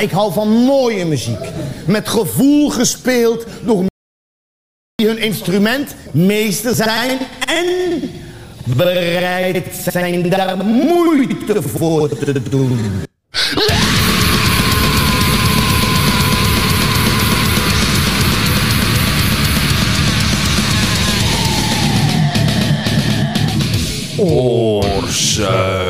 Ik hou van mooie muziek. Met gevoel gespeeld door die hun instrument meester zijn en bereid zijn daar moeite voor te doen. Orseus.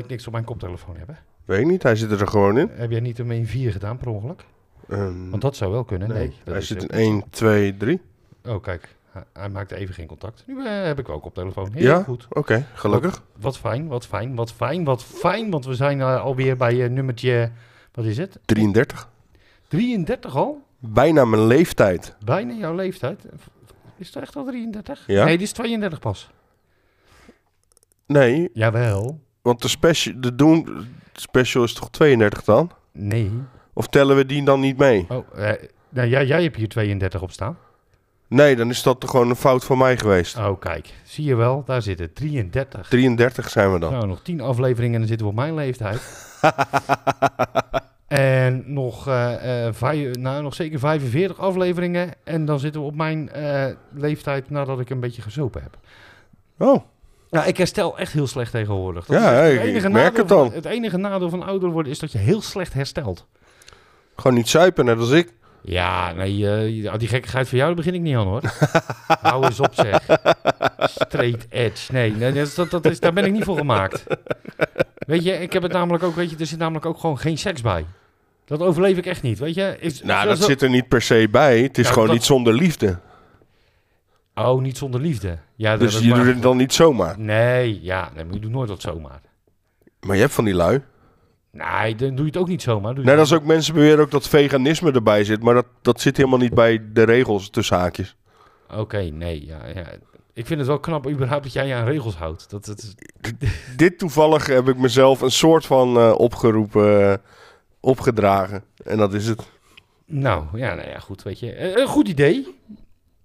Ik niks op mijn koptelefoon hebben? Weet ik niet, hij zit er gewoon in. Heb jij niet een in 4 gedaan per ongeluk? Ehm, Want dat zou wel kunnen. Nee, nee, dat hij zit in niet 1, 2, 3. zo. Oh, kijk. Hij, hij maakte even geen contact. Nu eh, heb ik ook koptelefoon. Heel Ja? goed. Oké, gelukkig. Wat, wat fijn, wat fijn, wat fijn, wat fijn. Want we zijn eh, alweer bij eh, nummertje, wat is het? 33. 33 al? Bijna mijn leeftijd. Bijna jouw leeftijd. Is het echt al 33? Ja. Nee, die is 32 pas. Nee, Jawel. Want de special, de Doom special is toch 32 dan? Nee. Of tellen we die dan niet mee? Oh, eh, nou, jij, jij hebt hier 32 op staan. Nee, dan is dat toch gewoon een fout van mij geweest. Oh, kijk. Zie je wel, daar zit het. 33. 33 zijn we dan. Nou, nog 10 afleveringen en dan zitten we op mijn leeftijd. en nog, eh, eh, vijf, nou, nog zeker 45 afleveringen. En dan zitten we op mijn eh, leeftijd nadat ik een beetje gezopen heb. Oh, Ja, ik herstel echt heel slecht tegenwoordig. Dat Ja, ik- ik merk het dan. Van, het enige nadeel van ouder worden is dat je heel slecht herstelt. gewoon niet zuipen, net als ik. Ja, nee, eh, die gekkigheid van jou daar begin ik niet aan hoor. Hou eens op zeg. Straight edge. Nee, nee dat, dat, dat is, daar ben ik niet voor gemaakt. Weet je, ik heb het namelijk ook, weet je, er zit namelijk ook gewoon geen seks bij. Dat overleef ik echt niet, weet je. Is, Nou, dat zit er niet per se bij. Het is Ja, gewoon niet zonder liefde. Oh, niet zonder liefde. Ja, dat- Dus dat je doet het dan niet zomaar. Nee, ja, nee, maar je doet nooit wat zomaar. Maar je hebt van die lui. Nee, dan doe je het ook niet zomaar. Doe Net het- als ook mensen beweren ook dat veganisme erbij zit. Maar dat, dat zit helemaal niet bij de regels tussen haakjes. Oké, nee, ja, ja. Ik vind het wel knap überhaupt dat jij je aan regels houdt. Dat, dat is... Dit toevallig heb ik mezelf een soort van eh, opgeroepen. eh, opgedragen. En dat is het. Nou, ja, nou ja, goed, weet je. Eh, Een goed idee.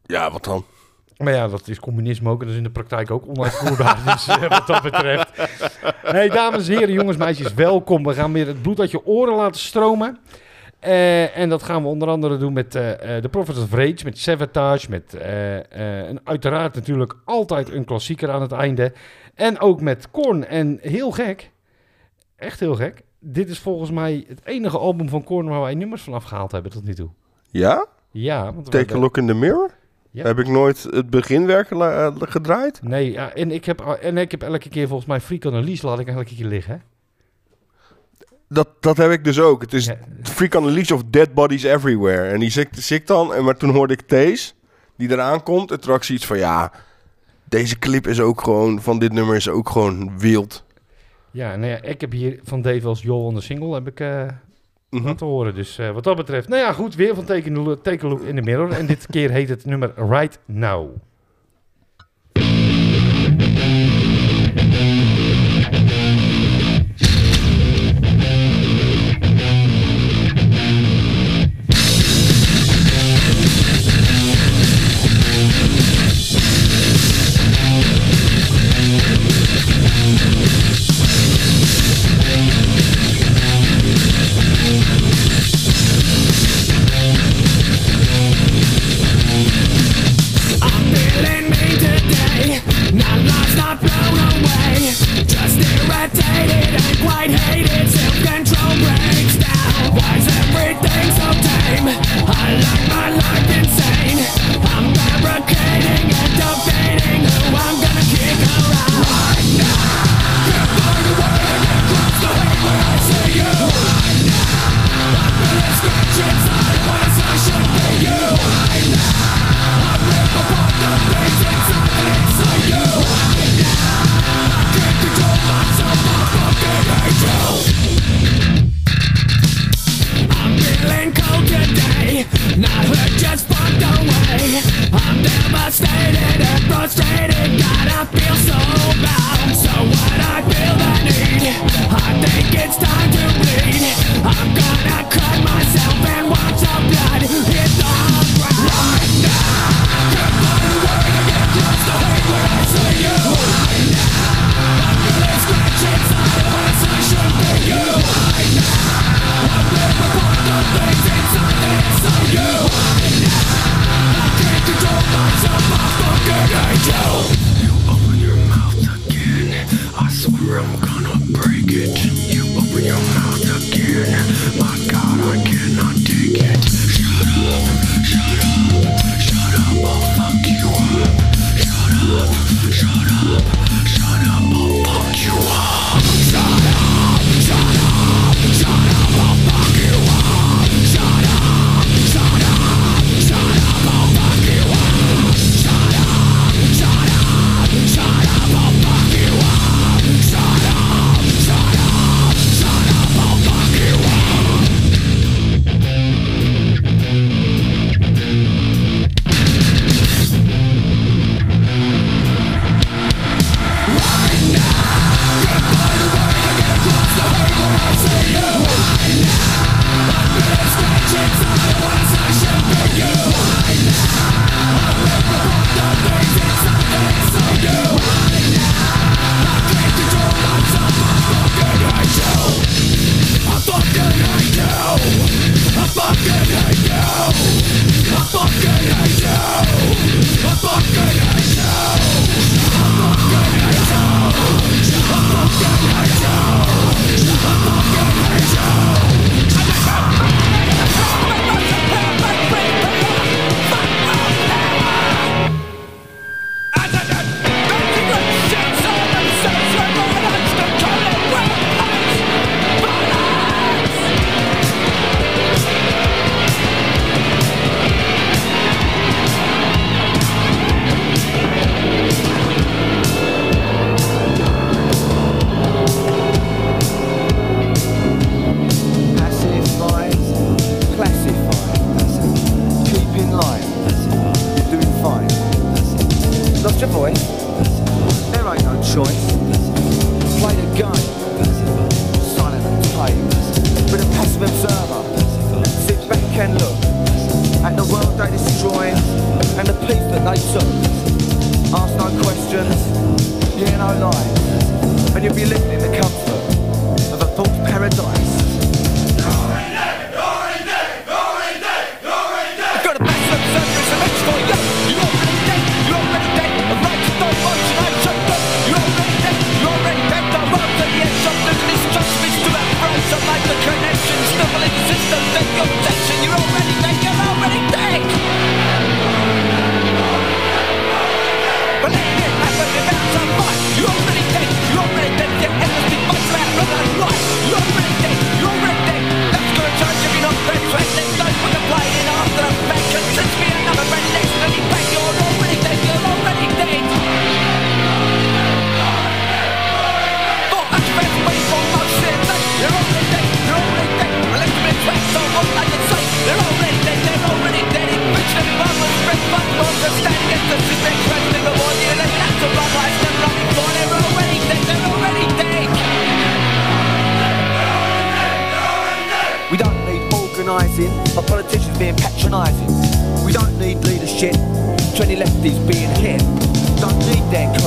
Ja, wat dan? Maar ja, dat is communisme ook en dat is in de praktijk ook onuitvoerbaar. dus eh, wat dat betreft. Hey, dames en heren, jongens, meisjes, welkom. We gaan weer het bloed uit je oren laten stromen. Eh, en dat gaan we onder andere doen met eh, The Prophet of Rage, met Savatage, met en uiteraard natuurlijk altijd een klassieker aan het einde. En ook met Korn. En heel gek, echt heel gek, dit is volgens mij het enige album van Korn waar wij nummers van afgehaald hebben tot nu toe. Ja? Ja, want Take a look in the mirror? Ja. Heb ik nooit het beginwerk eh, gedraaid? Nee, ja, en, ik heb, en ik heb elke keer volgens mij Leash laat ik elke keer liggen. Dat, dat heb ik dus ook. Het is Ja. Leash of Dead Bodies Everywhere. En die zit, zit dan. En maar toen hoorde ik Thees, die eraan komt. En toen ik zoiets van, ja... Deze clip is ook gewoon, van dit nummer is ook gewoon wild. Ja, nou ja, ik heb hier van Dave als Joel on the Single heb ik Mhm. laten horen. Dus eh, wat dat betreft, nou ja, goed, weer van Take Take Look in the Mirror. En dit keer heet het nummer Right Now.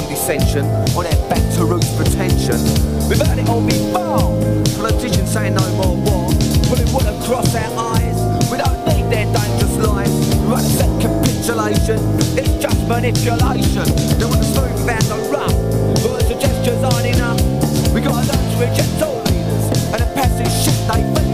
Condescension or their back to roots pretension. We've had it all before. Politicians saying no more war, putting wood across our eyes. We don't need their dangerous lies. We won't accept capitulation. It's just manipulation. They want to smooth out the rough. Words and gestures aren't enough. We gotta learn to reject all leaders and the passive shit they feed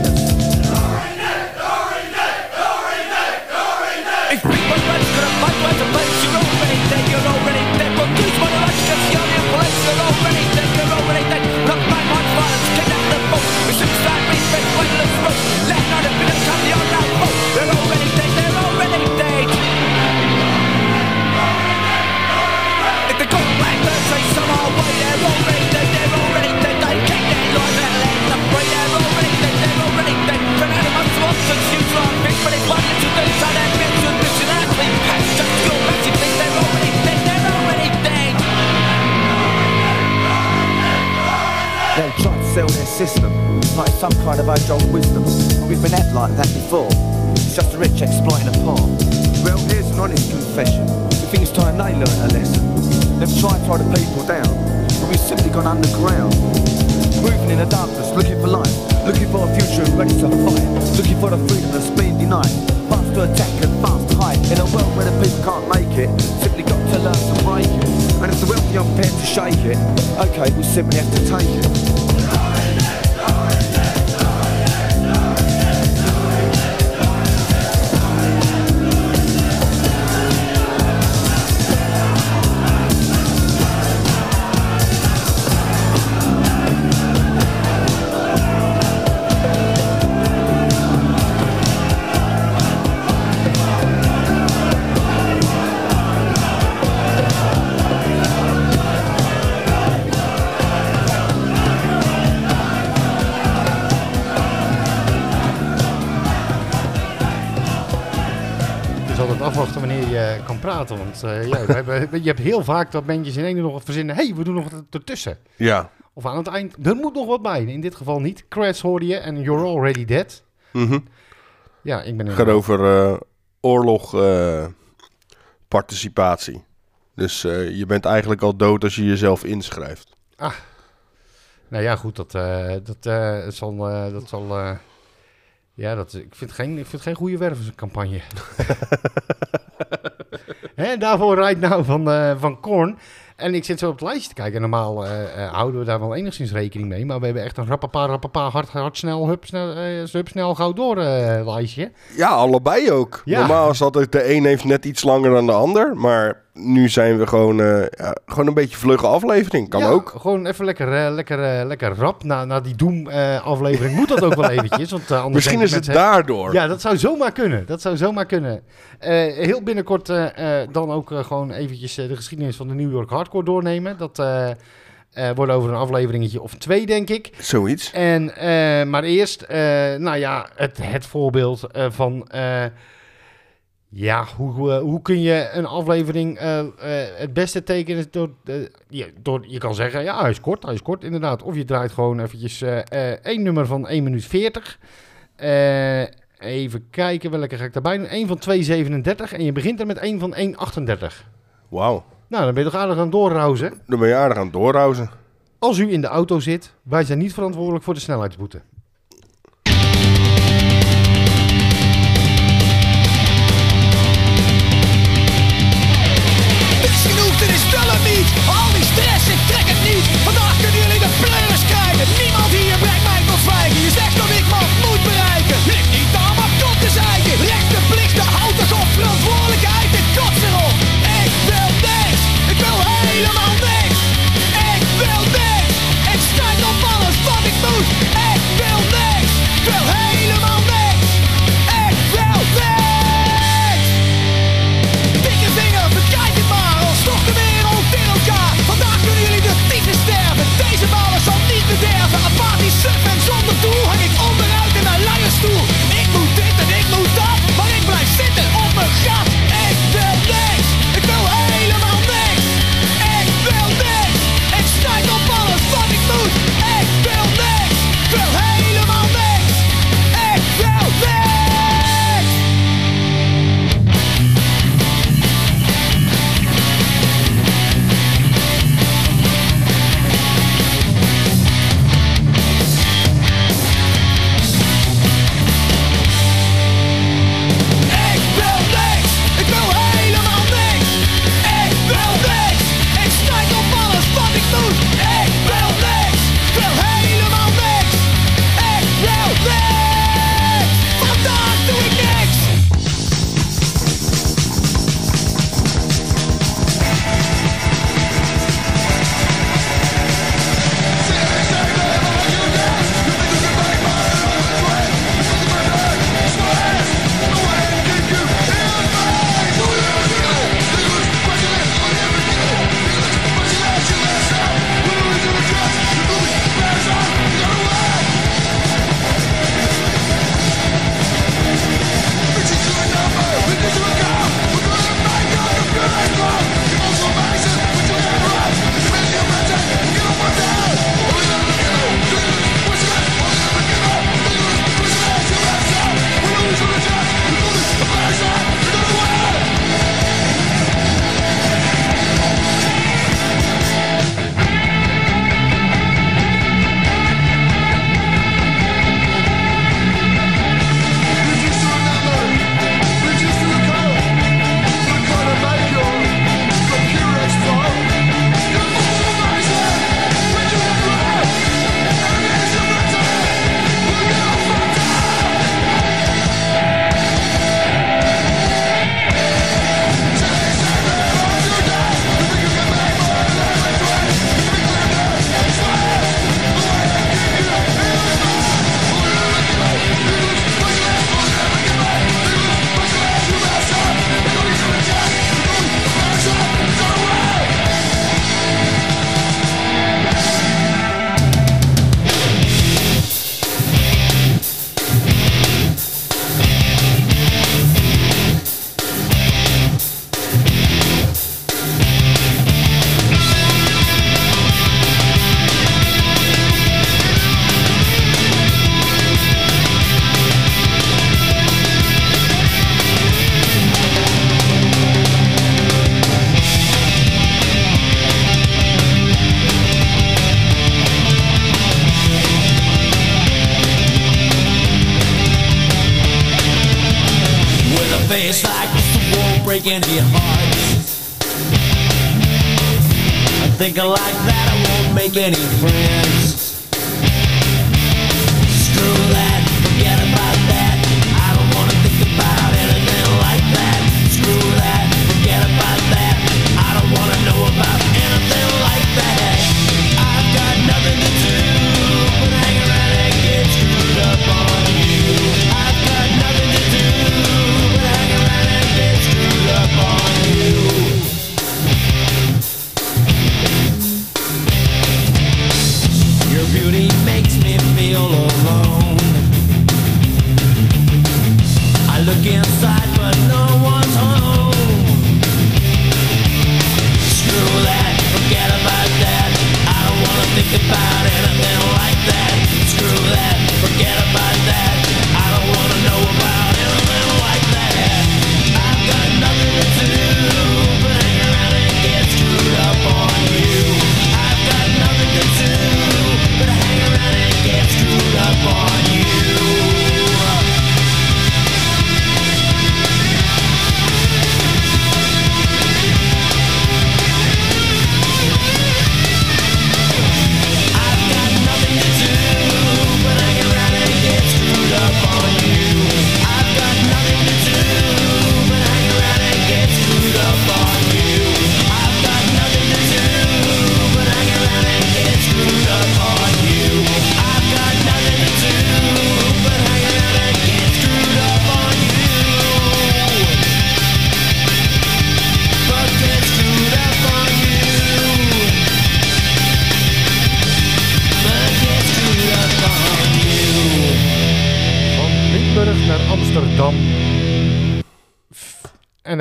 system like some kind of age old wisdom. We've been at like that before. It's just the rich exploiting the poor. Well, here's an honest confession. We think it's time they learn a lesson. They've tried to tie the people down, but we've simply gone underground. Moving in the darkness, looking for life, looking for a future and ready to fight, looking for the freedom that's been denied. Fast to attack and fast to hide. In a world where the people can't make it, simply got to learn to break it. And if the wealthy aren't prepared to shake it, okay, we'll simply have to take it. Praten. Want eh, ja, we hebben, je hebt heel vaak dat bandjes in één nog wat verzinnen. Hé, hey, we doen nog wat ertussen. Ja. Of aan het eind. Er moet nog wat bij. In dit geval niet. Crash hoorde je en You're Already Dead. Mhm. Ja, ik ben Het gaat over eh, oorlog eh, participatie. Dus je bent eigenlijk al dood als je jezelf inschrijft. Nou ja, goed. Dat, dat, zal... dat zal ja, dat, ik, vind geen, ik vind geen goede wervingscampagne. Hè, daarvoor rijdt nou van, eh van Korn. En ik zit zo op het lijstje te kijken. En normaal eh, eh, houden we daar wel enigszins rekening mee. Maar we hebben echt een rappapa, rappapa, hard, hard, snel, hup, snel, hup, snel, gauw door lijstje. Ja, allebei ook. Ja. Normaal is altijd de een heeft net iets langer dan de ander. Maar nu zijn we gewoon, eh, ja, gewoon een beetje vlugge aflevering. Kan Ja, ook. Gewoon even lekker, eh, lekker, eh, lekker rap. Na, na die Doom-aflevering moet dat ook wel eventjes. Want, anders Misschien is het daardoor. Ja, dat zou zomaar kunnen. Dat zou zomaar kunnen. Heel binnenkort dan ook gewoon eventjes de geschiedenis van de New York Hardcore doornemen. Dat eh, wordt over een afleveringetje of twee, denk ik. Zoiets. En, maar eerst, nou ja, het, het voorbeeld van... ja, hoe, eh, hoe kun je een aflevering eh, eh, het beste tekenen door, je, door... Je kan zeggen, ja, hij is kort, hij is kort, inderdaad. Of je draait gewoon eventjes één nummer van 1 minuut 40. Eh, even kijken, welke ga ik daarbij doen? Eén van 2,37 en je begint er met één van 1,38. Wauw. Nou, dan ben je toch aardig aan het doorrauzen. Dan ben je aardig aan het doorhouzen. Als u in de auto zit, wij zijn niet verantwoordelijk voor de snelheidsboete. Al die stress, ik trek het niet. Vandaag kunnen jullie de pleuris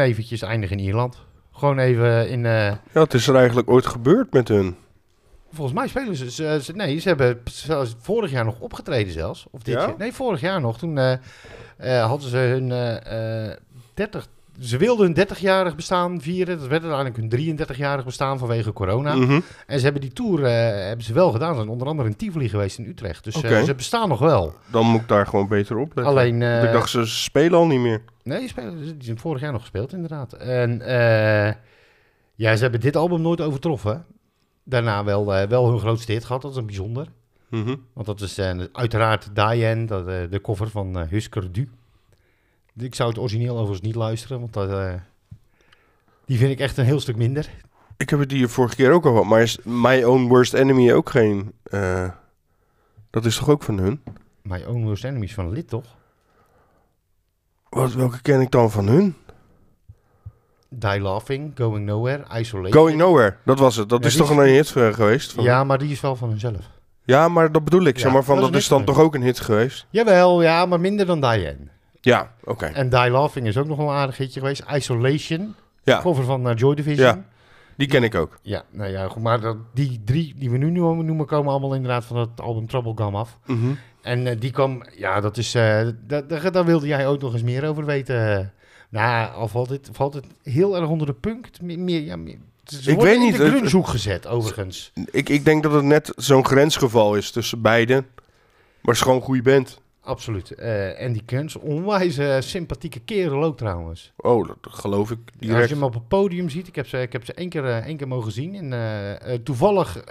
eventjes eindigen in Ierland. Gewoon even in... eh, Ja, het is er eigenlijk ooit gebeurd met hun. volgens mij spelen ze, ze, ze- Nee, ze hebben zelfs vorig jaar nog opgetreden zelfs. Of dit Ja? jaar. Nee, vorig jaar nog. Toen eh, eh, hadden ze hun eh, 30... Ze wilden hun 30-jarig bestaan vieren. Dat werd uiteindelijk hun 33-jarig bestaan vanwege corona. Mhm. En ze hebben die tour eh, hebben ze wel gedaan. Ze zijn onder andere in Tivoli geweest in Utrecht. Dus eh, ze bestaan nog wel. Dan moet ik daar gewoon beter op letten. Alleen... eh, ik dacht, ze spelen al niet meer. Nee, die, spelen, die zijn vorig jaar nog gespeeld, inderdaad. En ja, ze hebben dit album nooit overtroffen. Daarna wel, wel hun grootste hit gehad, dat is een bijzonder. Mhm. Want dat is uiteraard Diane, dat, de cover van Husker Du. Ik zou het origineel overigens niet luisteren, want dat, eh, die vind ik echt een heel stuk minder. Ik heb het hier vorige keer ook al gehad. Maar is My Own Worst Enemy ook geen... eh, dat is toch ook van hun? My Own Worst Enemies van Lid, toch? Wat, welke ken ik dan van hun? Die Laughing, Going Nowhere, Isolation. Going Nowhere, dat was het. Dat Ja, is toch is- een hit geweest? Van Ja, maar die is wel van hunzelf. ja, maar dat bedoel ik. Ja, zeg maar van, dat is dat is dan toch ook een hit geweest? Jawel, ja, maar minder dan Diane. Ja, oké. En Die Laughing is ook nog wel een aardig hitje geweest. Isolation, Ja, cover van eh, Joy Division. Ja. die ken ik ook. Ja, nou ja, goed, maar dat, die drie die we nu noemen, komen allemaal inderdaad van het album Trouble Gum af. Mhm. En eh, die kwam, ja, dat is, da- daar wilde jij ook nog eens meer over weten. Nou, al valt het, valt het heel erg onder de punk. Me- Meer, ja, meer, ze Ik weet in niet, de het- grungehoek gezet, overigens. Ik, ik denk dat het net zo'n grensgeval is tussen beiden. Maar gewoon een goede band. Absoluut. Eh, en die Kunst, onwijs eh, sympathieke kerel ook trouwens. Oh, dat geloof ik Als je direct. hem op het podium ziet, ik heb ze, ik heb ze één, keer, eh, één keer mogen zien. In, eh, toevallig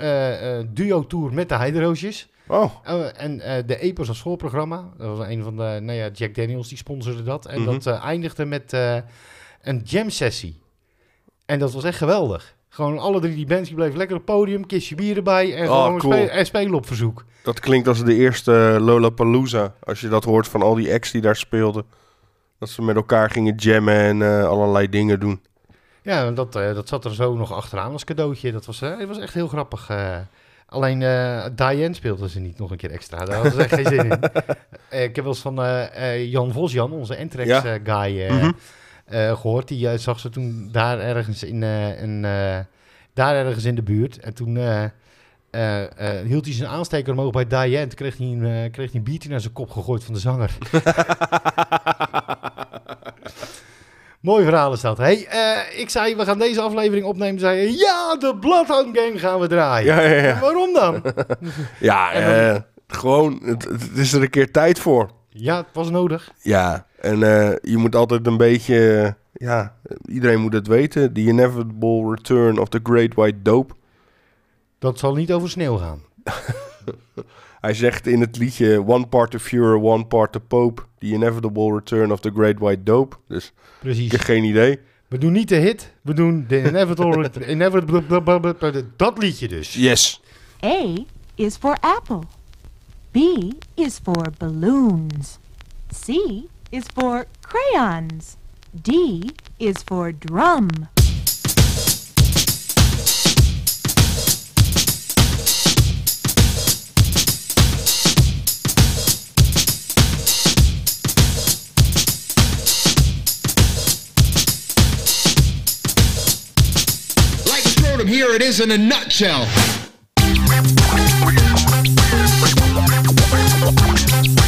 duo-tour met de Heideroosjes. Oh, en de Epos als schoolprogramma. Dat was een van de, nou ja, Jack Daniels die sponsorde dat. En Mhm. dat eindigde met een jam sessie. En dat was echt geweldig. Gewoon alle drie die bands die bleven lekker op het podium, kistje bier erbij en Oh, gewoon cool. spe- en spelen op verzoek. dat klinkt als de eerste Lollapalooza. Als je dat hoort van al die acts die daar speelden. Dat ze met elkaar gingen jammen en eh, allerlei dingen doen. Ja, dat, eh, dat zat er zo nog achteraan als cadeautje. Dat was, eh, was echt heel grappig. alleen Diane speelde ze niet nog een keer extra. Daar hadden ze echt geen zin in. Ik heb wel eens van Jan Vosjan, onze Entrex Ja. guy, Mhm. Gehoord. Die eh, zag ze toen daar ergens in, eh, eh, daar ergens in de buurt. En toen eh, eh, eh, hield hij zijn aansteker omhoog bij Diane. Toen kreeg hij een, eh, kreeg hij een biertje naar zijn kop gegooid van de zanger. Mooi verhaal is dat. Hey, eh, ik zei, we gaan deze aflevering opnemen. Zei je, ja, de Bloodhound Gang gaan we draaien. Ja, ja, ja. Waarom dan? Ja, eh, gewoon, het, het is er een keer tijd voor. Ja, het was nodig. Ja, en je moet altijd een beetje... Ja, iedereen moet het weten. The inevitable return of the great white dope. Dat zal niet over sneeuw gaan. Hij zegt in het liedje One part the führer, one part the Pope. The inevitable return of the great white dope. Dus Precies. geen idee. We doen niet de hit, we doen de inevitable... inevitable dat liedje dus. Yes. A is for apple. B is for balloons. C is for crayons. D is for drum. Like I here it is in a nutshell. Música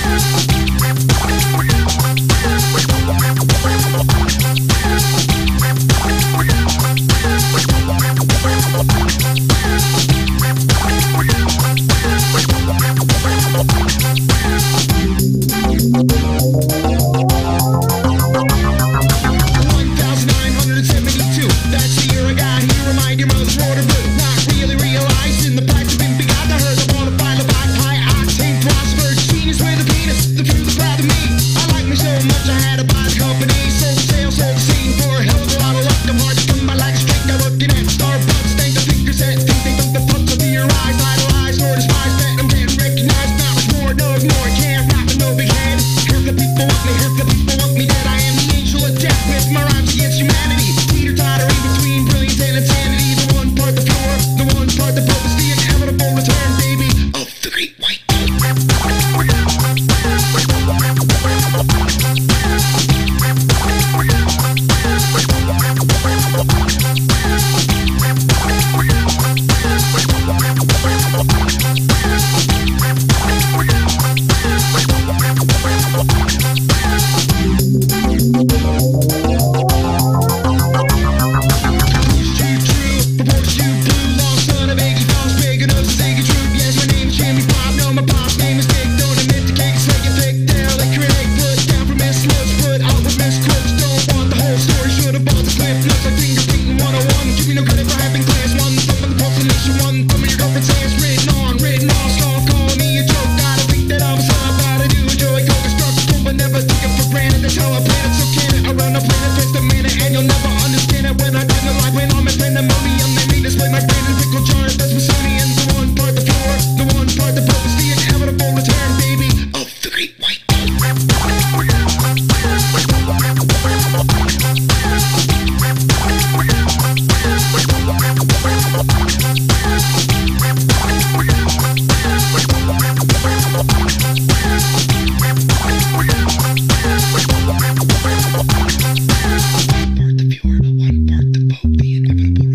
inevitable.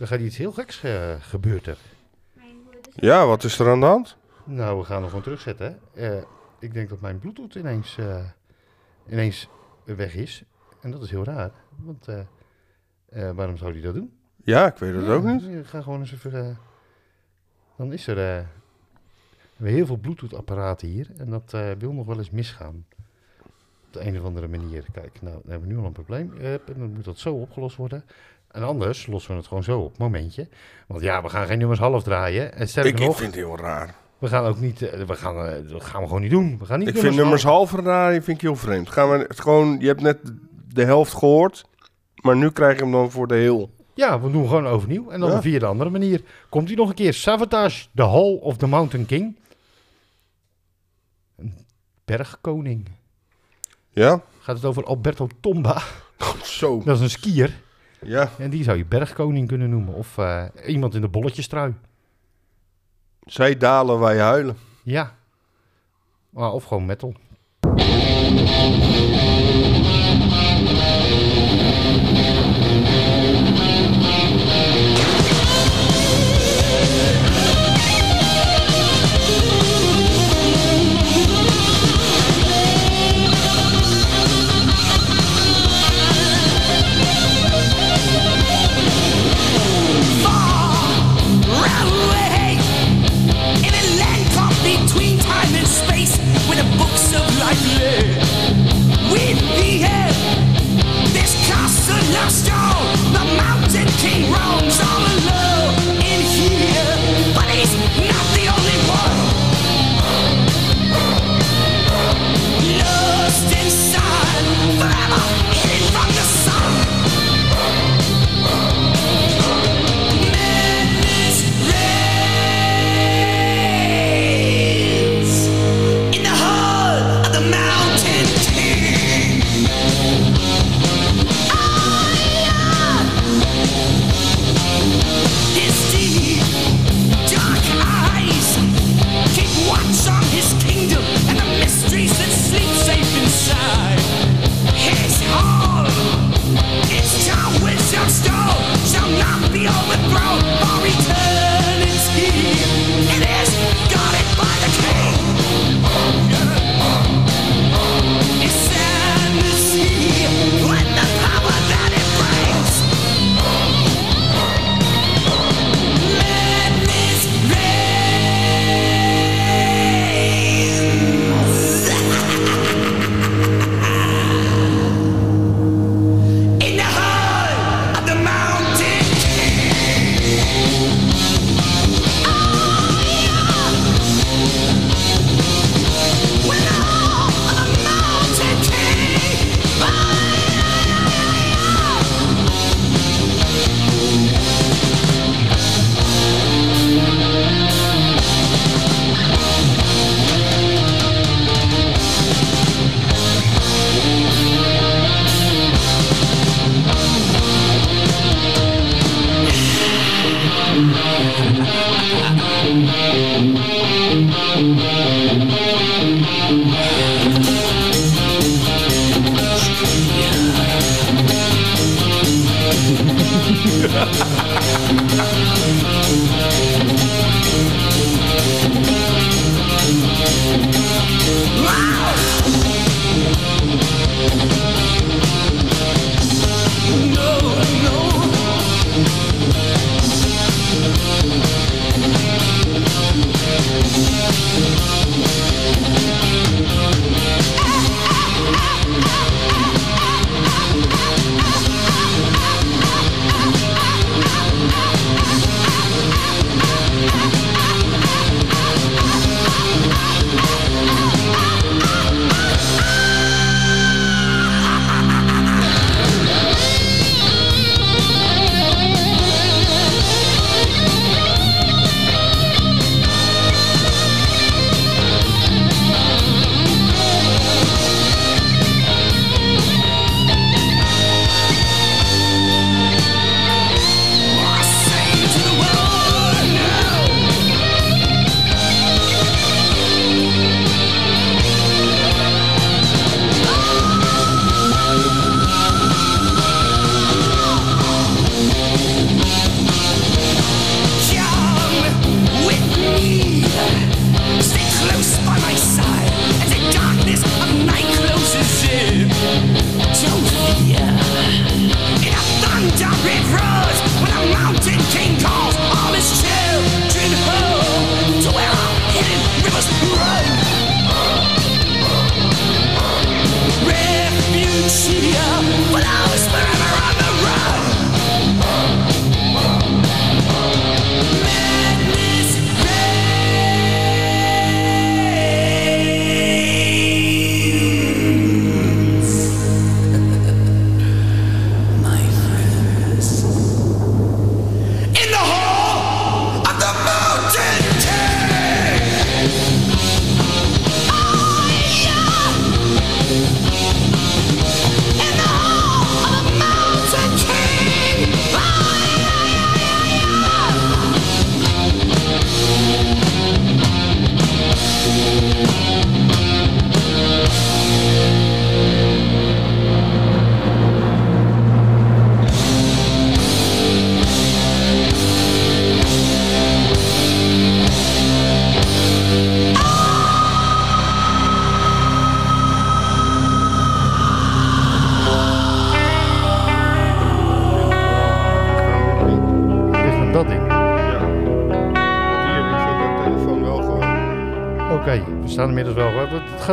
Er gaat iets heel geks eh gebeurt er. Ja, wat is er aan de hand? Nou, we gaan hem gewoon terugzetten. Eh, ik denk dat mijn Bluetooth ineens, eh, ineens weg is. En dat is heel raar. Want waarom zou hij dat doen? Ja, ik weet het ook niet. Ik ga gewoon eens even... dan is er... we hebben heel veel Bluetooth-apparaten hier. En dat wil nog wel eens misgaan. Op de een of andere manier. Kijk, nou, dan hebben we nu al een probleem. En dan moet dat zo opgelost worden. En anders lossen we het gewoon zo op. Momentje. Want ja, we gaan geen nummers half draaien. En sterker Ik, vind het heel raar. we gaan ook niet... eh, we, gaan, eh, dat gaan we gewoon niet doen. We gaan niet Ik vind nummers half- half raar, die vind ik heel vreemd. Gaan we het gewoon, je hebt net de helft gehoord, maar nu krijg je hem dan voor de heel. Ja, we doen gewoon overnieuw. En dan Ja. via de andere manier. Komt hij nog een keer. Sabotage, The Hall of the Mountain King. Een bergkoning. Ja? Gaat het over Alberto Tomba. Zo. Dat is een skier. Ja. En die zou je bergkoning kunnen noemen. Of eh, iemand in de bolletjestrui. Zij dalen, wij huilen. Ja. Of gewoon metal.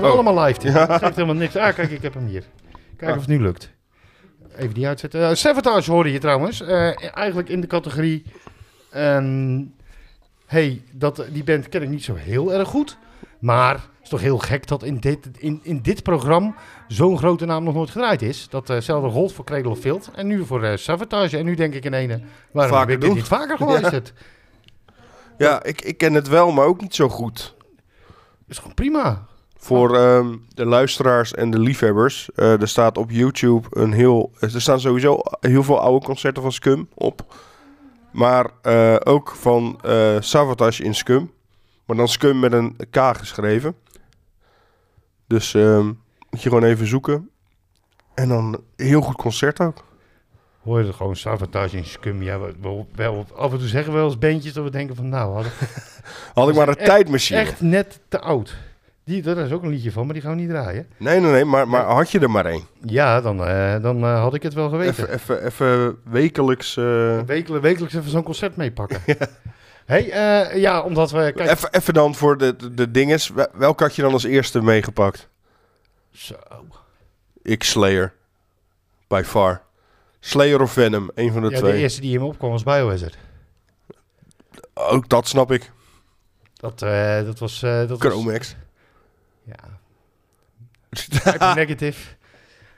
Gaat Oh. allemaal live. Dit Het geeft helemaal niks. Ah, kijk, ik heb hem hier. Kijk of het nu lukt. Even die uitzetten. Uh, Savatage hoorde je trouwens. Eh, eigenlijk in de categorie... ehm, hey, dat, die band ken ik niet zo heel erg goed. Maar het is toch heel gek dat in dit, in, in dit programma zo'n grote naam nog nooit gedraaid is. Datzelfde gold voor Cradle of Filth en nu voor eh, Savatage. En nu denk ik in ene, waarom Vaker heb ik dit niet vaker geluisterd? Ja, ik, ik ken het wel, maar ook niet zo goed. is gewoon prima. Voor ehm, de luisteraars en de liefhebbers. eh, er staat op YouTube een heel... Er staan sowieso heel veel oude concerten van Scum op. Maar eh, ook van eh Savatage in Scum. Maar dan Scum met een K geschreven. Dus ehm, moet je gewoon even zoeken. En dan heel goed concert ook. Hoor je het gewoon Savatage in Scum. Ja, we, af en toe zeggen we wel eens bandjes dat we denken van nou, hadden Had ik maar een echt- tijdmachine. echt net te oud. Die, daar is ook een liedje van, maar die gaan we niet draaien. Nee, nee, nee. Maar, maar had je er maar één. Ja, dan, eh, dan eh, had ik het wel geweten. Even, even, wekelijks... eh, Wekelijk, wekelijks even zo'n concert meepakken. hey, eh, ja, omdat we... Kijk, Even, even dan voor de, de, de dinges. Wel- Welke had je dan als eerste meegepakt? Zo. Ik Slayer. By far. Slayer of Venom, een van de Ja, de twee. eerste die me opkwam was Biohazard. Ook dat snap ik. Dat, dat was... dat Chromex. ja. Negative.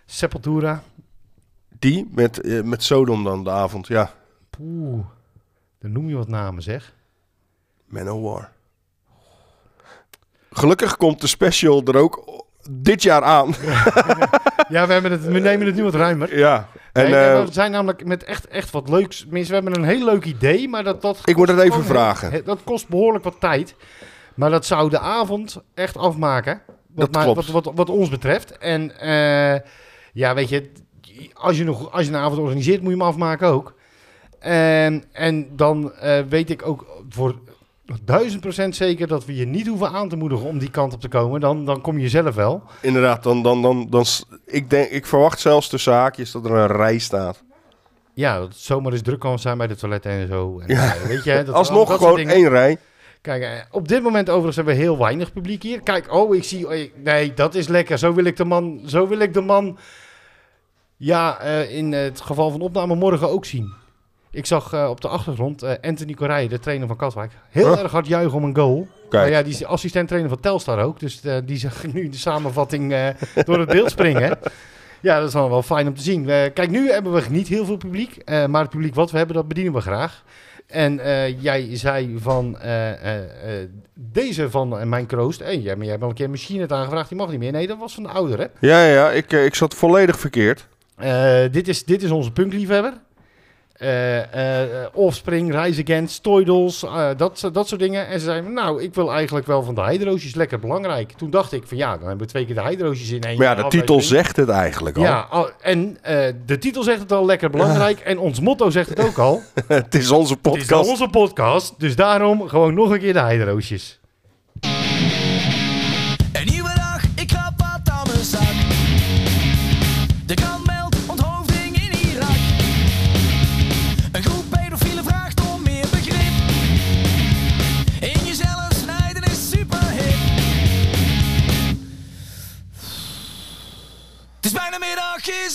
Sepultura. Die met, eh, met Sodom dan de avond. Ja, Poeh. Dan noem je wat namen, zeg. Manowar. Gelukkig komt de special er ook dit jaar aan. Ja, we, hebben het, we nemen het nu wat ruimer. Ja. En Nee, eh, we zijn namelijk met echt, echt wat leuks. Tenminste, we hebben een heel leuk idee, maar dat, dat ik moet het even vragen. Dat kost behoorlijk wat tijd. Maar dat zou de avond echt afmaken. Wat, Dat mij- klopt. Wat, wat, wat ons betreft. En eh, ja, weet je, als je, nog, als je een avond organiseert, moet je hem afmaken ook. En, en dan eh, weet ik ook voor duizend procent zeker dat we je niet hoeven aan te moedigen om die kant op te komen. Dan, dan kom je zelf wel. Inderdaad, dan, dan, dan, dan, ik, denk, ik verwacht zelfs tussen haakjes dat er een rij staat. Ja, dat het zomaar eens druk kan zijn bij de toiletten en zo. En, Ja. eh, weet je, dat, Alsnog dat gewoon één rij. Kijk, eh, op dit moment overigens hebben we heel weinig publiek hier. Kijk, oh, ik zie... eh, Nee, dat is lekker. Zo wil ik de man... Zo wil ik de man... Ja, eh, in het geval van opname morgen ook zien. Ik zag eh, op de achtergrond Anthony Correia, de trainer van Katwijk, heel Huh? erg hard juichen om een goal. Kijk. Maar ja, die is assistent trainer van Telstar ook. Dus die zag ik nu in de samenvatting door het beeld springen. Ja, dat is dan wel fijn om te zien. Kijk, nu hebben we niet heel veel publiek. maar het publiek wat we hebben, dat bedienen we graag. En eh, jij zei van eh, eh, deze van mijn kroost. Hey, ja, maar jij hebt al een keer een machine het aangevraagd, die mag niet meer. Nee, dat was van de oudere. Ja, ja, ja, ik, ik zat volledig verkeerd. Dit, is, dit is onze punkliefhebber. Eh, eh, Offspring, Rise Against, Toy Dolls, eh, dat, dat soort dingen. En ze zeiden, nou, ik wil eigenlijk wel van de hydroosjes lekker belangrijk. Toen dacht ik van ja, dan hebben we twee keer de hydroosjes in één Maar ja, de titel zegt het eigenlijk al. Ja, al- en de titel zegt het al lekker belangrijk. En ons motto zegt het ook al. het is onze Het is podcast. onze podcast, dus daarom gewoon nog een keer de hydroosjes.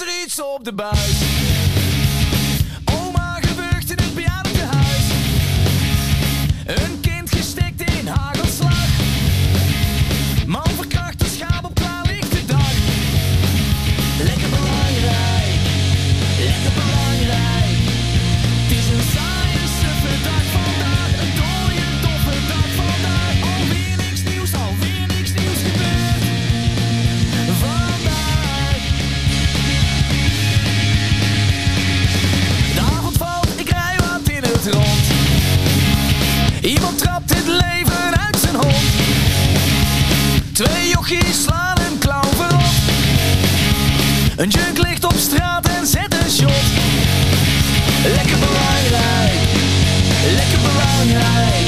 Er iets op de buis. Een junk ligt op straat en zet een shot. Lekker belangrijk, lekker belangrijk.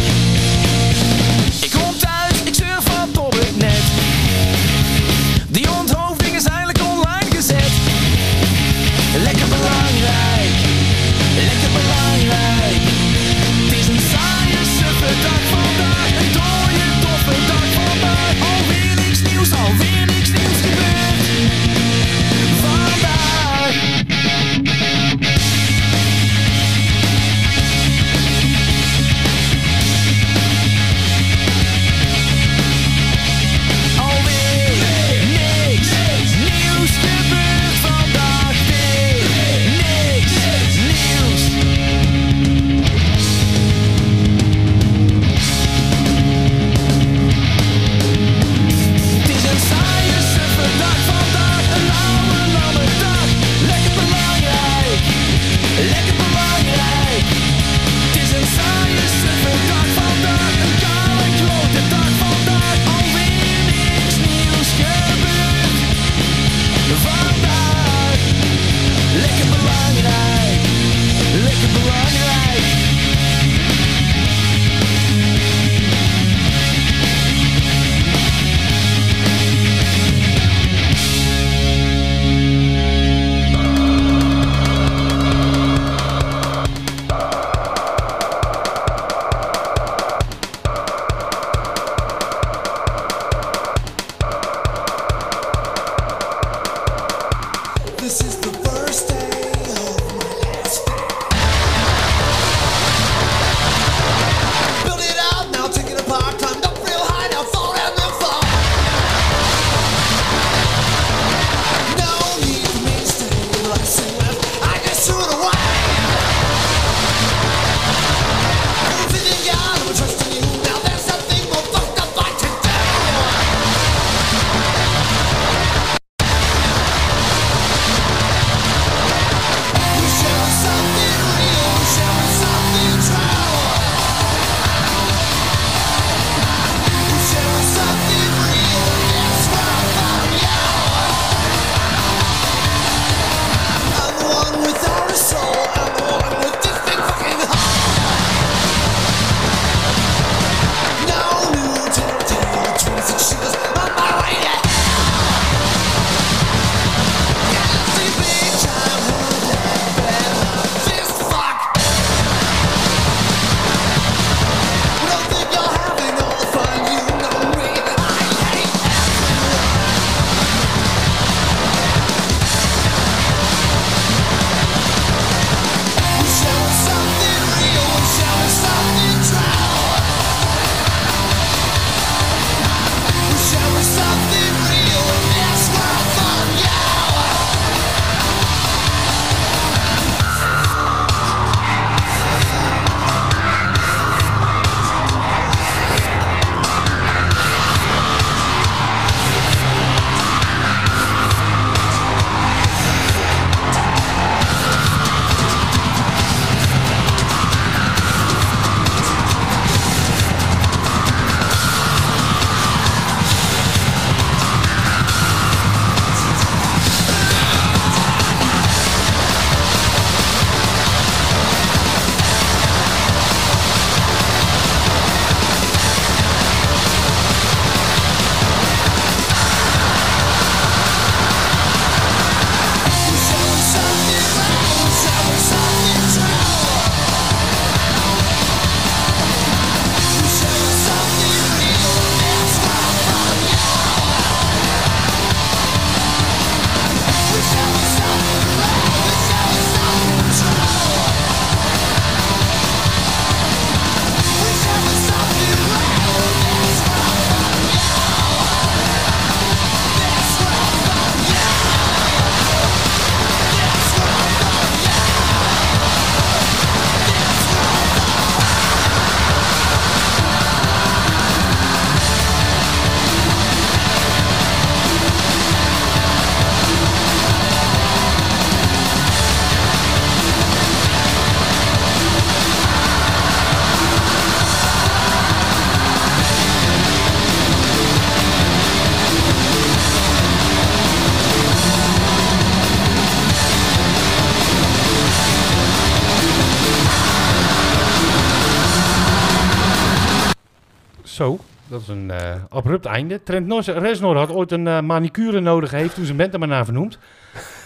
Dat is een eh, abrupt einde. Trent Reznor had ooit een eh, manicure nodig heeft toen zijn band er maar naar vernoemd.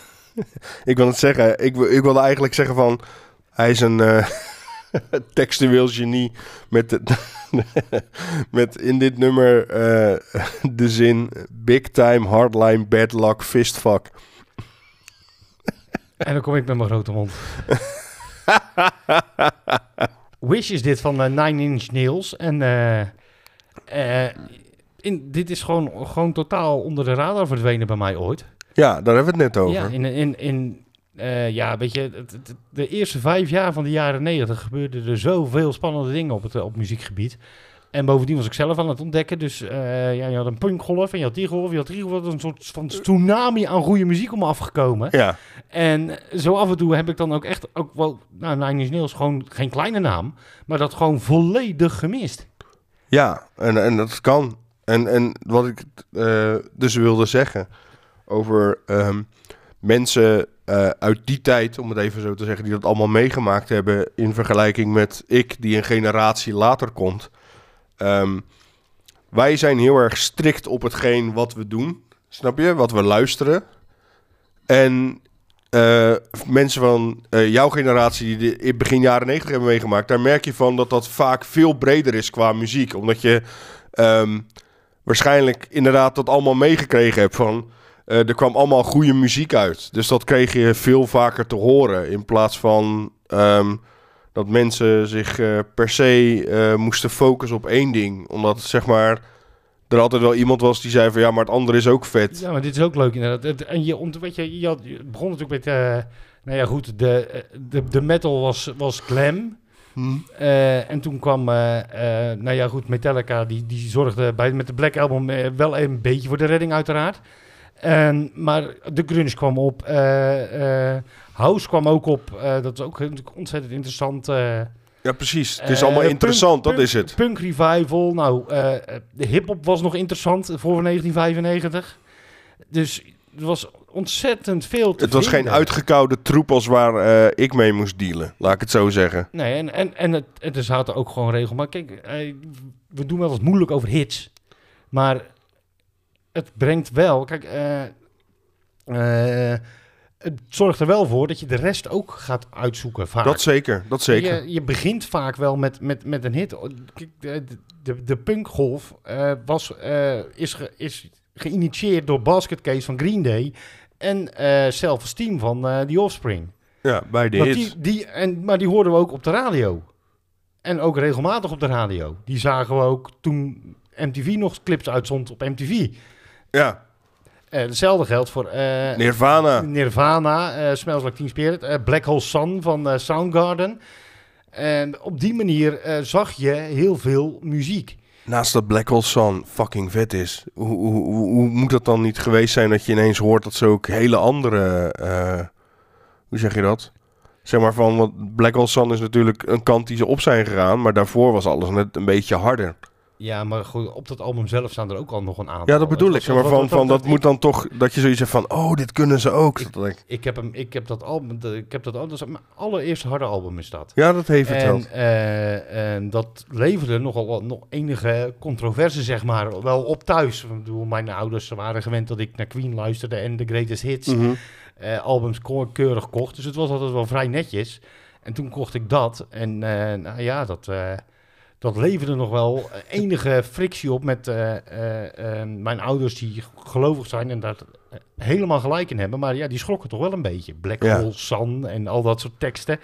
Ik wil het zeggen. Ik, wil- ik wilde eigenlijk zeggen van... Hij is een eh textueel genie met, de, met in dit nummer de zin... Big time, hardline, bad luck, fistfuck. En dan kom ik met mijn grote mond. Wish is dit van Nine Inch Nails. En eh, eh, in, dit is gewoon, gewoon totaal onder de radar verdwenen bij mij ooit. Ja, daar hebben we het net over. Ja, in, in, in eh, ja, weet je, het- het- de eerste vijf jaar van de jaren negentig gebeurden er zoveel spannende dingen op het op muziekgebied. En bovendien was ik zelf aan het ontdekken. Dus eh, ja, je had een punkgolf en je had die golf, je had die golf. Een soort van tsunami aan goede muziek om me afgekomen. Ja, En zo af en toe heb ik dan ook echt, ook wel, nou, Nine Inch Nails, gewoon geen kleine naam, maar dat gewoon volledig gemist. Ja en, en dat kan. En, en wat ik eh, dus wilde zeggen over ehm, mensen eh, uit die tijd, om het even zo te zeggen, die dat allemaal meegemaakt hebben in vergelijking met ik, die een generatie later komt. Ehm, wij zijn heel erg strikt op hetgeen wat we doen, snap je? Wat we luisteren. En eh, mensen van eh, jouw generatie die in begin jaren 90 hebben meegemaakt, daar merk je van dat dat vaak veel breder is qua muziek. Omdat je ehm, waarschijnlijk inderdaad dat allemaal meegekregen hebt van. eh, er kwam allemaal goede muziek uit. Dus dat kreeg je veel vaker te horen. In plaats van ehm, dat mensen zich per se moesten focussen op één ding. Omdat zeg maar. Er altijd wel iemand was die zei van ja, maar het andere is ook vet. Ja, maar dit is ook leuk inderdaad. Het- En je, weet je, je, had, je begon natuurlijk met, eh, nou ja goed, de, eh, de, de metal was, was glam. Hm. Eh, en toen kwam, nou ja goed, Metallica, die, die zorgde bij, met de Black Album wel een beetje voor de redding uiteraard. En, maar de grunge kwam op, eh, eh, House kwam ook op, eh, dat is ook natuurlijk ontzettend interessant. Ja, precies. Het is eh, allemaal interessant, dat punk- is het. Punk revival, nou, eh, de hip-hop was nog interessant voor 1995. Dus er was ontzettend veel te Het was geen uitgekoude troep als waar eh, ik mee moest dealen, laat ik het zo zeggen. Nee, en, en, en het, het, er zaten ook gewoon regels. Maar kijk, we doen wel eens moeilijk over hits. Maar het brengt wel... Kijk, het zorgt er wel voor dat je de rest ook gaat uitzoeken vaak. Dat zeker, dat zeker. Je, je begint vaak wel met, met, met een hit. De, de, de punkgolf eh, was, eh, is, ge, is geïnitieerd door Basket Case van Green Day... en eh Self-Esteem van eh The Offspring. Ja, bij de hits. die, die, en, maar die hoorden we ook op de radio. En ook regelmatig op de radio. Die zagen we ook toen MTV nog clips uitzond op MTV. Ja, Eh, hetzelfde geldt voor eh, Nirvana. Nirvana, eh Smells Like Teen Spirit, eh, Black Hole Sun van Soundgarden. En op die manier zag je heel veel muziek. Naast dat Black Hole Sun fucking vet is. Hoe, hoe, hoe, hoe moet dat dan niet geweest zijn dat je ineens hoort dat ze ook hele andere... hoe zeg je dat? Zeg maar van, want Black Hole Sun is natuurlijk een kant die ze op zijn gegaan. Maar daarvoor was alles net een beetje harder. Ja, maar goed, op dat album zelf staan er ook al nog een aantal. Ja, dat bedoel Het ik. Zeg maar van, van, dat moet dan toch... Dat je zoiets hebt van, oh, dit kunnen ze ook. Ik- Ik heb, hem, ik heb dat album, ik heb dat album, dat is mijn allereerste harde album is dat. Ja, dat heeft het wel. En, eh, en dat leverde nogal nog enige controverse, zeg maar, wel op thuis. Ik bedoel, mijn ouders waren gewend dat ik naar Queen luisterde en de Greatest Hits Mhm. eh, albums keurig kocht. Dus het was altijd wel vrij netjes. En toen kocht ik dat. En eh, nou ja, dat, dat leverde nog wel enige frictie op met eh, eh, eh, mijn ouders die gelovig zijn en daar eh, helemaal gelijk in hebben. Maar ja, die schrokken toch wel een beetje. Black Ja. Hole Sun en al dat soort teksten.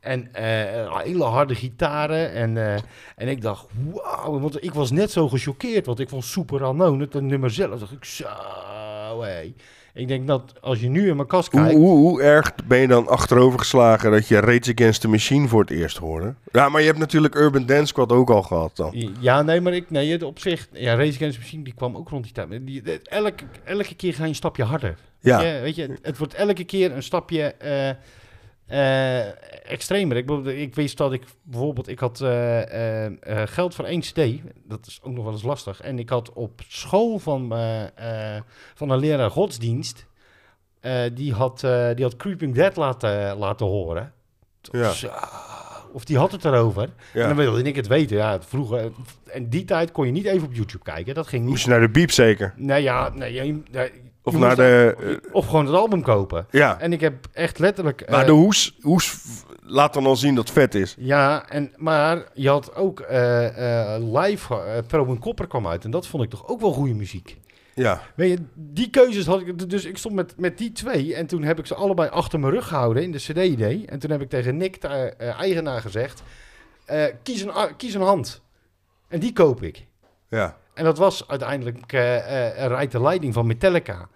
En eh, hele harde gitaren. En, eh, en ik dacht, wauw. Want ik was net zo gechoqueerd. Want ik vond Super Unknown, het nummer zelf, dacht ik, zo, hé. Ik denk dat als je nu in mijn kast kijkt... hoe, hoe erg ben je dan achterover geslagen dat je Rage Against the Machine voor het eerst hoorde? Ja, maar je hebt natuurlijk Urban Dance Squad ook al gehad dan. Ja, nee, maar ik, nee, op zich, ja, Race Against the Machine, die kwam ook rond die tijd. Die, elke, elke keer ga je een stapje harder. Ja. Ja, weet je, het wordt elke keer een stapje eh, eh, extremer. Ik, ik wist dat ik bijvoorbeeld, ik had eh, eh, geld voor één cd. Dat is ook nog wel eens lastig. En ik had op school van, van een leraar godsdienst, die, had, die had Creeping Dead laten, laten horen. Ja. Of die had het erover. En dan wilde ik het weten. Ja, vroeger, en die tijd kon je niet even op YouTube kijken. Dat ging Moest niet. je naar de biep zeker? Nee, ja, nee, je- Of je naar de... eh, Of gewoon het album kopen. ja, En ik heb echt letterlijk... maar eh, de hoes, hoes laat dan al zien dat het vet is. Ja, en, maar je had ook eh, eh, live... eh Pro Kopper kwam uit. En dat vond ik toch ook wel goede muziek. Ja, Weet je, die keuzes had ik... Dus ik stond met, met die twee. En toen heb ik ze allebei achter mijn rug gehouden in de CD-idee. En toen heb ik tegen Nick, de eh, eigenaar, gezegd... eh, kies, een, kies een hand. En die koop ik. ja. En dat was uiteindelijk eh eh Ride the Lightning van Metallica.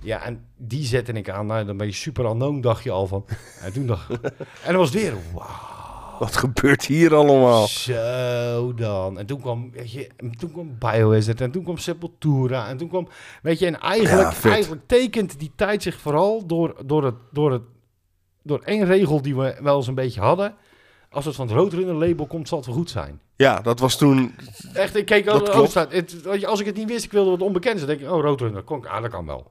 Ja, en die zette ik aan. Nou, dan ben je super unknown, dacht je al van. En toen dacht En dan was het weer, wauw, Wat gebeurt hier allemaal? zo dan. En toen kwam, weet je, en toen kwam Biohazard en toen kwam Sepultura. En toen kwam, weet je, en eigenlijk, Ja, eigenlijk tekent die tijd zich vooral door, door, het, door, het, door één regel die we wel eens een beetje hadden. Als het van het Roadrunner label komt, zal het wel goed zijn. Ja, dat was toen... Echt, ik keek Dat al, oh, klopt. het, als ik het niet wist, ik wilde wat onbekend. Dan denk ik, oh, Roadrunner, kon, ik- ah, dat kan wel.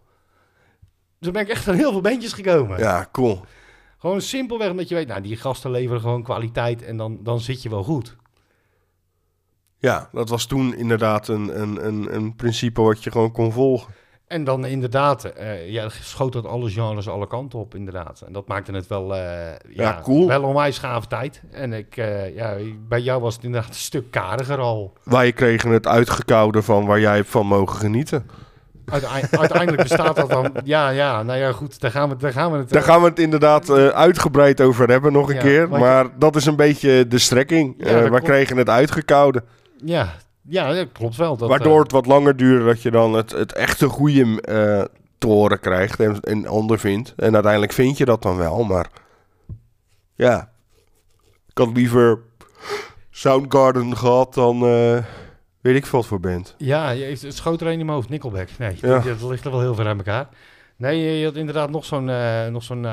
Zo ben ik echt aan heel veel bandjes gekomen. Ja, cool. Gewoon simpelweg omdat je weet, nou, die gasten leveren gewoon kwaliteit en dan, dan zit je wel goed. Ja, dat was toen inderdaad een, een, een, een principe wat je gewoon kon volgen. En dan inderdaad, eh, ja, schoot dat alle genres alle kanten op, inderdaad. En dat maakte het wel, eh, ja, cool. wel onwijs gave tijd. En ik, eh, ja, bij jou was het inderdaad een stuk kariger al. Wij kregen het uitgekoude van waar jij van mogen genieten. Uiteindelijk, uiteindelijk bestaat dat dan, ja, ja, nou ja, goed, daar gaan we, daar gaan we het... Daar gaan we het inderdaad uitgebreid over hebben nog een Ja, keer. Maar dat is een beetje de strekking. Ja, klopt. kregen het uitgekoude. Ja, ja, dat klopt wel. Dat, waardoor eh, het wat langer duurde dat je dan het, het echte goede eh te horen krijgt en, en ondervindt. En uiteindelijk vind je dat dan wel, maar ja. Ik had liever Soundgarden gehad dan eh, weet ik veel wat voor band. Ja, je- het schoot er een in mijn hoofd, Nickelback. Nee, Ja. dat ligt er wel heel ver aan elkaar. Nee, je, had inderdaad nog zo'n nog zo'n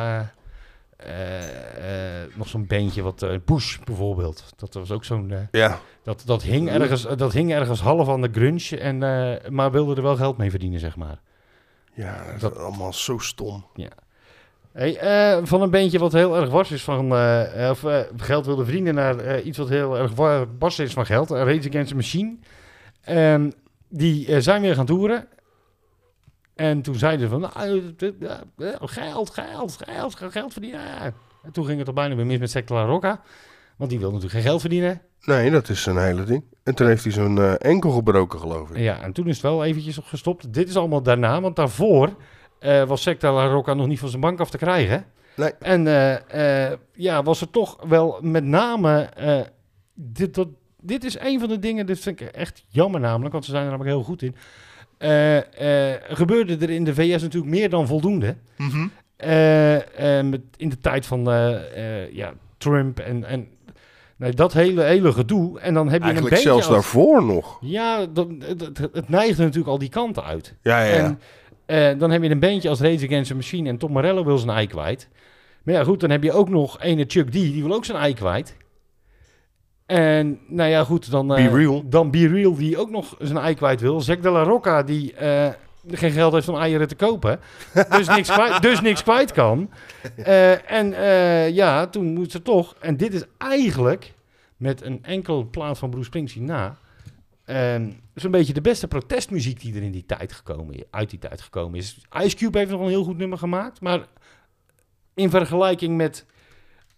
eh, eh, nog zo'n bandje, wat eh, Bush bijvoorbeeld. Dat was ook zo'n. Ja, dat, dat, hing ergens, dat hing ergens half aan de grunge, en, maar wilde er wel geld mee verdienen, zeg maar. ja dat is Dat- allemaal zo stom. Hey, eh, van een bandje wat heel erg was is van of, geld wilde verdienen naar iets wat heel erg wa- was is van geld. Uh, Rage Against the Machine. Die zijn weer gaan toeren. En toen zeiden ze van, nou, eh, eh, geld, geld, geld, geld, verdienen. En toen ging het al bijna weer mis met Sector La Rocca. Want die wilde natuurlijk geen geld verdienen. Nee, dat is een hele ding. En toen heeft hij zo'n eh, enkel gebroken, geloof ik. Ja, en toen is het wel eventjes gestopt. Dit is allemaal daarna, want daarvoor was Sector La Rocca nog niet van zijn bank af te krijgen. Nee. En ja, was er toch wel met name... dit, dat, dit is een van de dingen, dit vind ik echt jammer namelijk, want ze zijn er namelijk heel goed in. Eh, eh, gebeurde er in de VS natuurlijk meer dan voldoende. Eh, eh, met, in de tijd van ja, Trump en, en dat hele, hele gedoe. En dan heb je Eigenlijk een beetje zelfs als- daarvoor nog. ja, dat, het, het, neigde natuurlijk al die kanten uit. Ja, ja, ja. En dan heb je een beentje als Rage Against the Machine en Tom Morello wil zijn ei kwijt. Maar ja, goed, dan heb je ook nog ene Chuck D, die wil ook zijn ei kwijt. En nou ja, goed, dan... eh, Be Real. Dan Be Real, die ook nog zijn ei kwijt wil. Zack de la Rocca, die eh, geen geld heeft om eieren te kopen. dus, niks kwijt, dus niks kwijt kan. Eh, en eh, ja, toen moest ze toch... En dit is eigenlijk, met een enkel plaat van Bruce Springsteen na... ehm, zo'n beetje de beste protestmuziek die er in die tijd gekomen is, uit die tijd gekomen is. Ice Cube heeft nog een heel goed nummer gemaakt, maar in vergelijking met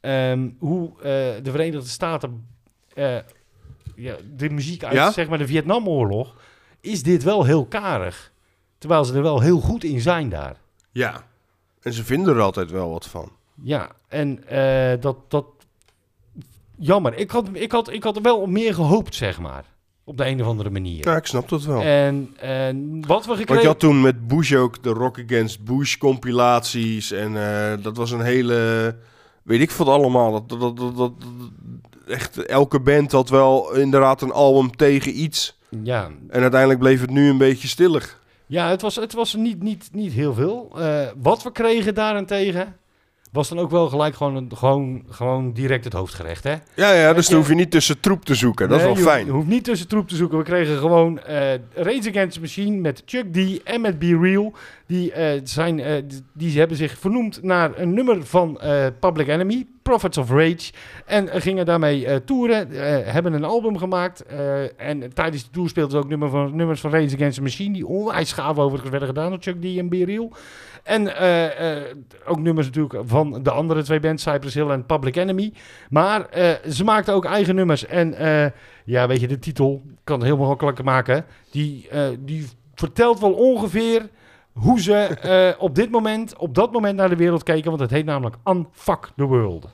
ehm, hoe eh, de Verenigde Staten eh, ja, de muziek uit Ja? zeg maar de Vietnamoorlog, is dit wel heel karig. Terwijl ze er wel heel goed in zijn daar. Ja. En ze vinden er altijd wel wat van. Ja, en eh, dat, dat... Jammer. Ik had, ik, had, ik had er wel meer gehoopt, zeg maar. Op de een of andere manier. Ja, ik snap dat wel. En, en wat we Want gekregen... je had toen met Bush ook de Rock Against Bush compilaties. En eh, dat was een hele... Weet ik wat allemaal. Dat, dat, dat- echt elke band had wel inderdaad een album tegen iets. Ja, En uiteindelijk bleef het nu een beetje stiller. Ja, het was, het was niet, niet, niet heel veel. Eh, wat we kregen daarentegen was dan ook wel gelijk gewoon, gewoon, gewoon direct het hoofdgerecht. Hè? Ja, ja, dus dan hoef je niet tussen troep te zoeken. Dat Nee, is wel fijn. Je hoeft niet tussen troep te zoeken. We kregen gewoon eh Rage Against the Machine met Chuck D en met Be Real. Die, eh, zijn, eh, die hebben zich vernoemd naar een nummer van eh, Public Enemy, Prophets of Rage. En gingen daarmee toeren, hebben een album gemaakt. en tijdens de tour speelden ze ook van, nummers van Rage Against the Machine, die onwijs gaaf overigens werden gedaan door Chuck D en Be Real. En ook nummers natuurlijk van de andere twee bands, Cypress Hill en Public Enemy. Maar ze maakten ook eigen nummers. En ja, weet je, de titel kan het heel makkelijk maken. Die, die vertelt wel ongeveer hoe ze eh, op dit moment, op dat moment naar de wereld keken. Want het heet namelijk Unfuck the World.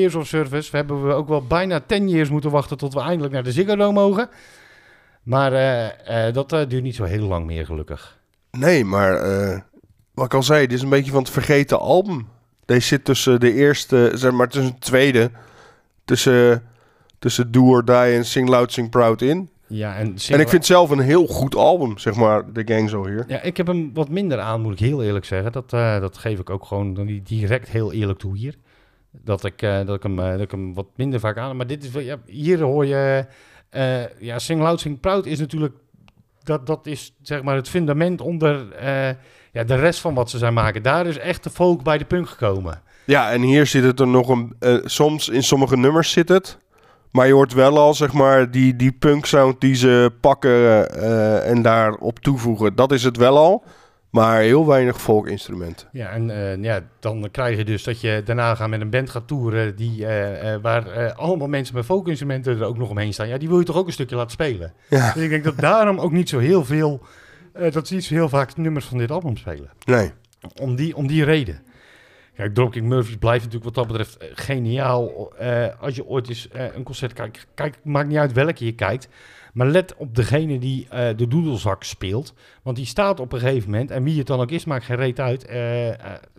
Years of Service. We hebben we ook wel bijna 10 years moeten wachten tot we eindelijk naar de Ziggo Dome mogen. Maar eh, eh, dat eh, duurt niet zo heel lang meer, gelukkig. Nee, maar wat ik al zei, dit is een beetje van het vergeten album. Deze zit tussen de eerste, zeg maar tussen het tweede, tussen, tussen Do or Die en Sing Loud, Sing Proud in. Ja, en, En ik vind zelf een heel goed album, zeg maar, The Gang Zo hier. Ja, ik heb hem wat minder aan, moet ik heel eerlijk zeggen. Dat, dat geef ik ook gewoon direct heel eerlijk toe hier. Dat ik, eh, dat ik, hem, eh, dat ik hem wat minder vaak aan. Maar dit is, hier hoor je... eh, ja, Sing Loud, Sing Proud is natuurlijk... Dat, dat is zeg maar het fundament onder ja, de rest van wat ze zijn maken. Daar is echt de folk bij de punk gekomen. Ja, en hier zit het er nog een... soms in sommige nummers zit het. Maar je hoort wel al, zeg maar, die, die punk sound die ze pakken eh, en daarop toevoegen. Dat is het wel al. Maar heel weinig folkinstrumenten. Ja, en eh, ja, dan krijg je dus dat je daarna gaan met een band gaat toeren... Die, eh, eh, waar allemaal mensen met folkinstrumenten er ook nog omheen staan. Ja, die wil je toch ook een stukje laten spelen. Ja. Dus ik denk dat daarom ook niet zo heel veel... dat ze niet zo heel vaak nummers van dit album spelen. Nee. Om die, om die reden. Kijk, Dropkick Murphys blijft natuurlijk wat dat betreft geniaal. Als je ooit eens een concert kijkt, kijk, maakt niet uit welke je kijkt. Maar let op degene die eh, de doedelzak speelt. Want die staat op een gegeven moment. En wie het dan ook is, maakt geen reet uit. Eh,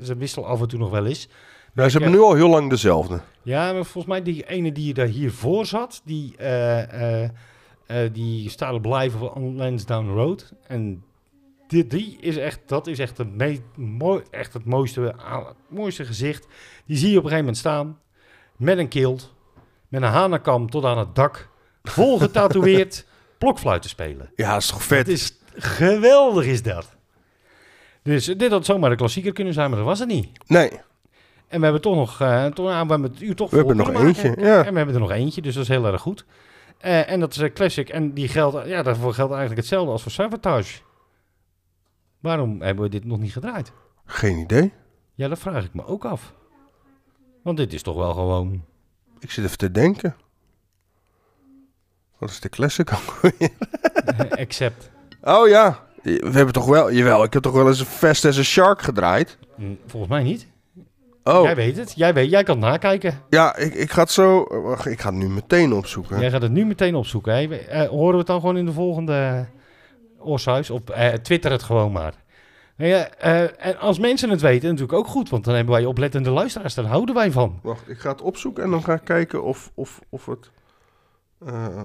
ze wisselen af en toe nog wel eens. Nou, ze hebben nu al heel lang dezelfde. Ja, maar volgens mij die ene die daar hiervoor zat, die, die staat op live on Lansdowne Road. En die, die is echt, dat is echt, het me- mooi, echt het mooiste, het mooiste gezicht. Die zie je op een gegeven moment staan, met een kilt, met een hanenkam tot aan het dak, vol getatoeëerd, blokfluit te spelen. Ja, is toch vet. Is geweldig is dat. Dus dit had zomaar de klassieker kunnen zijn, maar dat was het niet. Nee. En we hebben toch nog, eh, toch, nou, we hebben het uur toch We hebben nog kunnen maken. eentje, ja. En we hebben er nog eentje, dus dat is heel erg goed. Eh, en dat is een classic. En die geldt, ja, daarvoor geldt eigenlijk hetzelfde als voor Sabotage. Waarom hebben we dit nog niet gedraaid? Geen idee. Ja, dat vraag ik me ook af. Want dit is toch wel gewoon... Ik zit even te denken. Wat is de classic ook? Accept. Oh ja. We hebben toch wel... Jawel, ik heb toch wel eens een Fast as a Shark gedraaid? Hm, Volgens mij niet. Oh. Jij weet het. Jij, weet, jij kan het nakijken. Ja, ik, ik ga het zo... Wacht, ik ga het nu meteen opzoeken. Jij gaat het nu meteen opzoeken. Hè? Eh, horen we het dan gewoon in de volgende Orshuis? Op eh, Twitter het gewoon maar. Nou ja, eh, en als mensen het weten, natuurlijk ook goed. Want dan hebben wij oplettende luisteraars. Daar houden wij van. Wacht, ik ga het opzoeken en dan ga ik kijken of, of, of het... eh,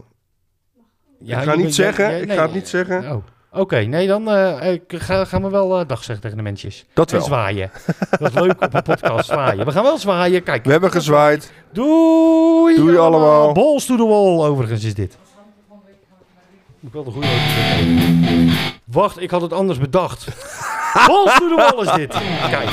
Ja, ik ga niet zeggen, ik ga het niet zeggen. Oh. Oké, nee, dan ik ga, gaan we wel eh, dag zeggen tegen de mensjes. Dat En wel. zwaaien. Dat is leuk op een podcast zwaaien. We gaan wel zwaaien. Kijk. We hebben gezwaaid. Doei, Doei allemaal. Balls to the wall, overigens is dit. Moet ik wel de goede Wacht, ik had het anders bedacht. Balls to the wall is dit. Kijk.